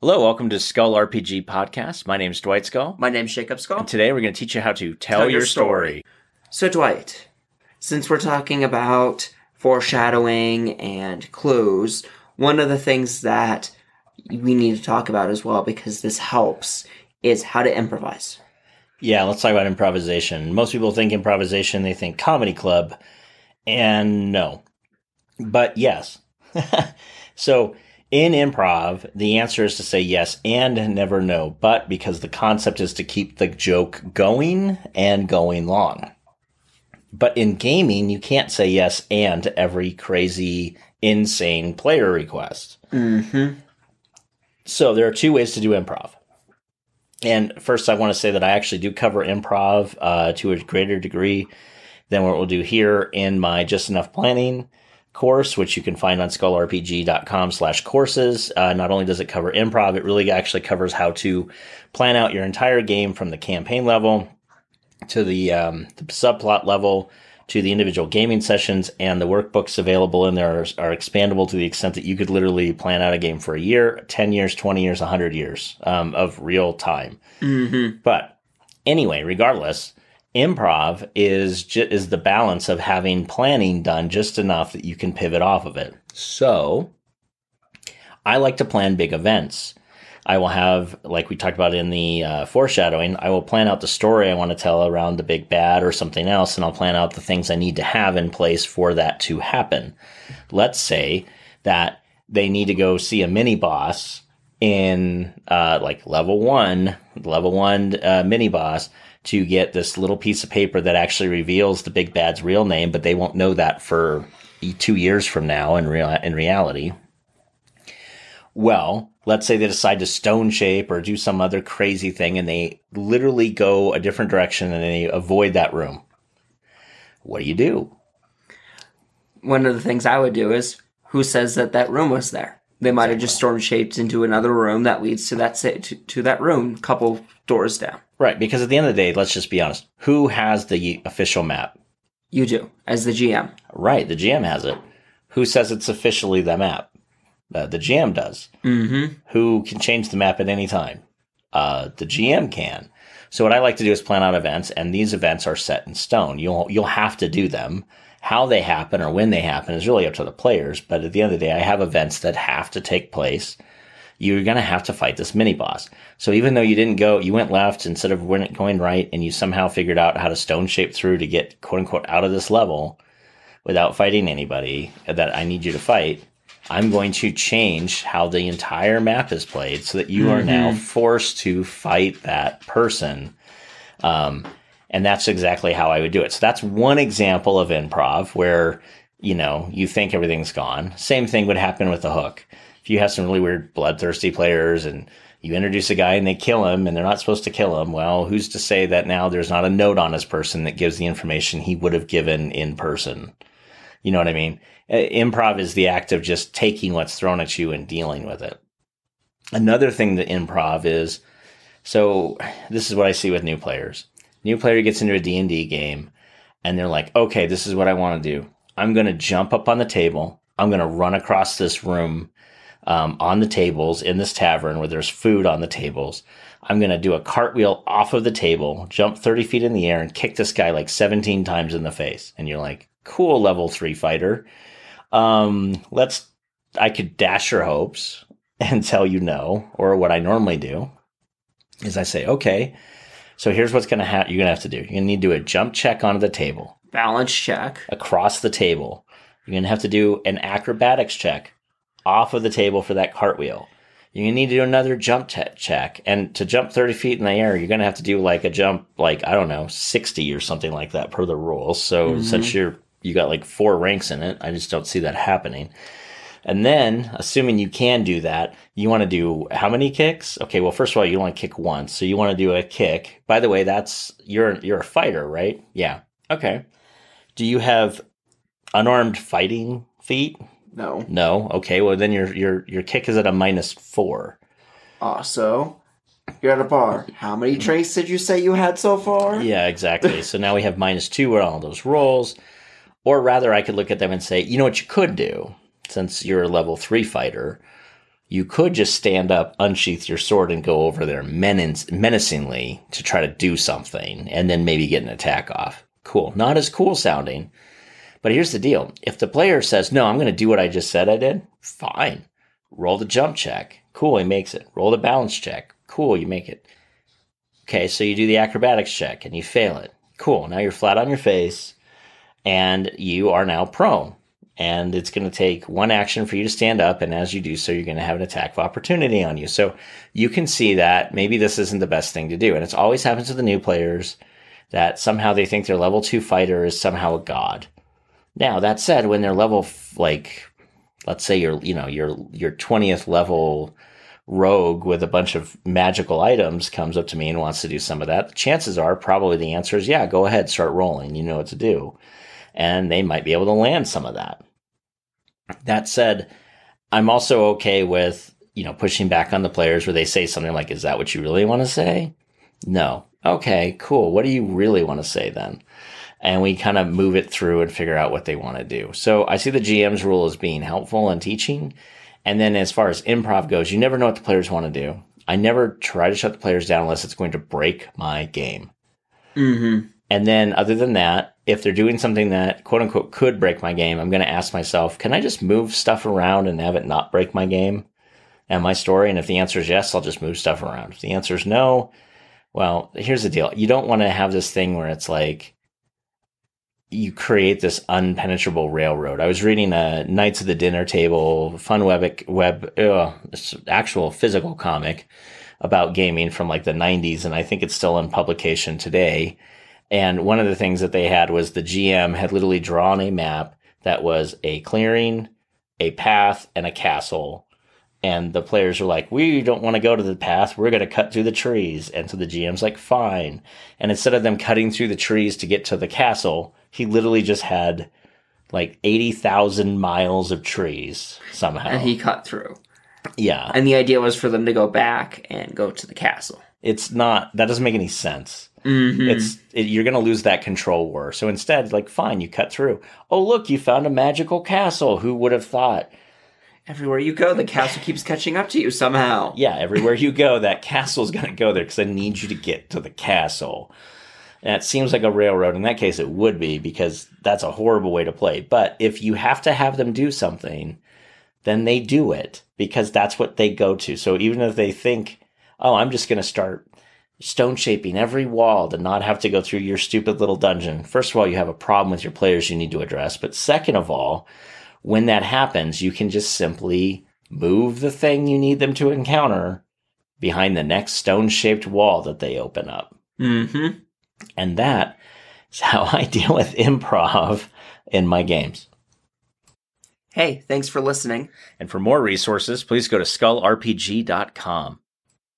Hello, welcome to Skull RPG Podcast. My name is Dwight Skull. My name's Jacob Skull. And today we're going to teach you how to tell, Tell your your story. So, Dwight, since we're talking about foreshadowing and clues, one of the things that we need to talk about as well, because this helps, is how to improvise. Yeah, let's talk about improvisation. Most people think improvisation, they think comedy club, and no. But yes. so in improv, the answer is to say yes and never no, but because the concept is to keep the joke going and going long. But in gaming, you can't say yes and to every crazy, insane player request. Mm-hmm. So there are two ways to do improv. And first, I want to say that I actually do cover improv uh, to a greater degree than what we'll do here in my Just Enough Planning course, which you can find on skullrpg.com slash courses. Uh, not only does it cover improv, it really actually covers how to plan out your entire game from the campaign level to the, um, the subplot level to the individual gaming sessions and the workbooks available in there are, are, expandable to the extent that you could literally plan out a game for a year, 10 years, 20 years, 100 years um, of real time. Mm-hmm. But anyway, regardless, improv is ju- is the balance of having planning done just enough that you can pivot off of it. So I like to plan big events. I will have, like we talked about in the uh, foreshadowing, I will plan out the story I want to tell around the big bad or something else, and I'll plan out the things I need to have in place for that to happen. Let's say that they need to go see a mini boss in uh, like level one, level one uh, mini boss to get this little piece of paper that actually reveals the big bad's real name, but they won't know that for two years from now in real in reality. Well, let's say they decide to stone shape or do some other crazy thing and they literally go a different direction and they avoid that room. What do you do? One of the things I would do is who says that that room was there? They might have just stone shaped into another room that leads to that to, to that room, couple doors down. Right, because at the end of the day, let's just be honest. Who has the official map? You do as the GM. Right, the GM has it. Who says it's officially the map? Uh, the GM does. Mm-hmm. Who can change the map at any time? Uh, the GM can. So what I like to do is plan out events, and these events are set in stone. You'll you'll have to do them. How they happen or when they happen is really up to the players. But at the end of the day, I have events that have to take place. You're gonna have to fight this mini boss. So even though you didn't go, you went left instead of going right, and you somehow figured out how to stone shape through to get quote unquote out of this level without fighting anybody that I need you to fight I'm going to change how the entire map is played so that you mm-hmm. are now forced to fight that person. Um, and that's exactly how I would do it. So that's one example of improv where, you know, you think everything's gone. Same thing would happen with the hook. You have some really weird bloodthirsty players and you introduce a guy and they kill him and they're not supposed to kill him, well, who's to say that now there's not a note on his person that gives the information he would have given in person? You know what I mean? Improv is the act of just taking what's thrown at you and dealing with it. Another thing that improv is, so this is what I see with new players. New player gets into a D&D game and they're like, okay, this is what I want to do. I'm going to jump up on the table. I'm going to run across this room um, on the tables in this tavern where there's food on the tables. I'm going to do a cartwheel off of the table, jump 30 feet in the air, and kick this guy like 17 times in the face. And you're like, cool, level three fighter. Um, let's, I could dash your hopes and tell you no, or what I normally do is I say, okay, so here's what's going to happen. You're going to have to do. You're going to need to do a jump check onto the table, balance check across the table. You're going to have to do an acrobatics check off of the table for that cartwheel. To need to do another jump t- check. And to jump 30 feat in the air, you're going to have to do like a jump, like, I don't know, 60 or something like that per the rules. So mm-hmm. since you're you got like four ranks in it. I just don't see that happening. And then, assuming you can do that, you want to do how many kicks? Okay, well, first of all, you want to kick once, so you want to do a kick. By the way, that's you're you're a fighter, right? Yeah. Okay. Do you have unarmed fighting feet? No. No. Okay. Well, then your your your kick is at a minus four. Also, you're at a bar. How many mm-hmm. traits did you say you had so far? Yeah, exactly. so now we have minus two on all those rolls. Or rather, I could look at them and say, you know what you could do, since you're a level three fighter, You could just stand up, unsheath your sword, and go over there menace- menacingly to try to do something and then maybe get an attack off. Cool. Not as cool sounding. But here's the deal if the player says, no, I'm going to do what I just said I did, fine. Roll the jump check. Cool, he makes it. Roll the balance check. Cool, you make it. Okay, so you do the acrobatics check and you fail it. Cool, now you're flat on your face and you are now prone and it's going to take one action for you to stand up. And as you do so, you're going to have an attack of opportunity on you. So you can see that maybe this isn't the best thing to do. And it's always happens to the new players that somehow they think their level two fighter is somehow a god. Now that said, when they're level like, let's say you're, you know, your, your 20th level rogue with a bunch of magical items comes up to me and wants to do some of that, chances are probably the answer is, yeah, go ahead, start rolling. You know what to do. And they might be able to land some of that. That said, I'm also okay with, you know, pushing back on the players where they say something like, is that what you really want to say? No. Okay, cool. What do you really want to say then? And we kind of move it through and figure out what they want to do. So I see the GM's rule as being helpful in teaching. And then as far as improv goes, you never know what the players want to do. I never try to shut the players down unless it's going to break my game. Mm-hmm. And then, other than that, if they're doing something that quote unquote could break my game, I'm going to ask myself, can I just move stuff around and have it not break my game and my story? And if the answer is yes, I'll just move stuff around. If the answer is no, well, here's the deal. You don't want to have this thing where it's like you create this unpenetrable railroad. I was reading a Knights of the Dinner Table fun web web uh, actual physical comic about gaming from like the 90s, and I think it's still in publication today and one of the things that they had was the GM had literally drawn a map that was a clearing, a path, and a castle. And the players are like, we don't want to go to the path. We're going to cut through the trees. And so the GM's like, fine. And instead of them cutting through the trees to get to the castle, he literally just had like 80,000 miles of trees somehow. And he cut through. Yeah. And the idea was for them to go back and go to the castle. It's not, that doesn't make any sense. Mm-hmm. It's it, you're going to lose that control war. So instead, like, fine, you cut through. Oh, look, you found a magical castle. Who would have thought? Everywhere you go, the castle keeps catching up to you somehow. Yeah, everywhere you go, that castle's going to go there because I need you to get to the castle. And it seems like a railroad. In that case, it would be because that's a horrible way to play. But if you have to have them do something, then they do it because that's what they go to. So even if they think, oh, I'm just going to start stone shaping every wall to not have to go through your stupid little dungeon. First of all, you have a problem with your players you need to address. But second of all, when that happens, you can just simply move the thing you need them to encounter behind the next stone shaped wall that they open up. Mm-hmm. And that is how I deal with improv in my games. Hey, thanks for listening. And for more resources, please go to skullrpg.com.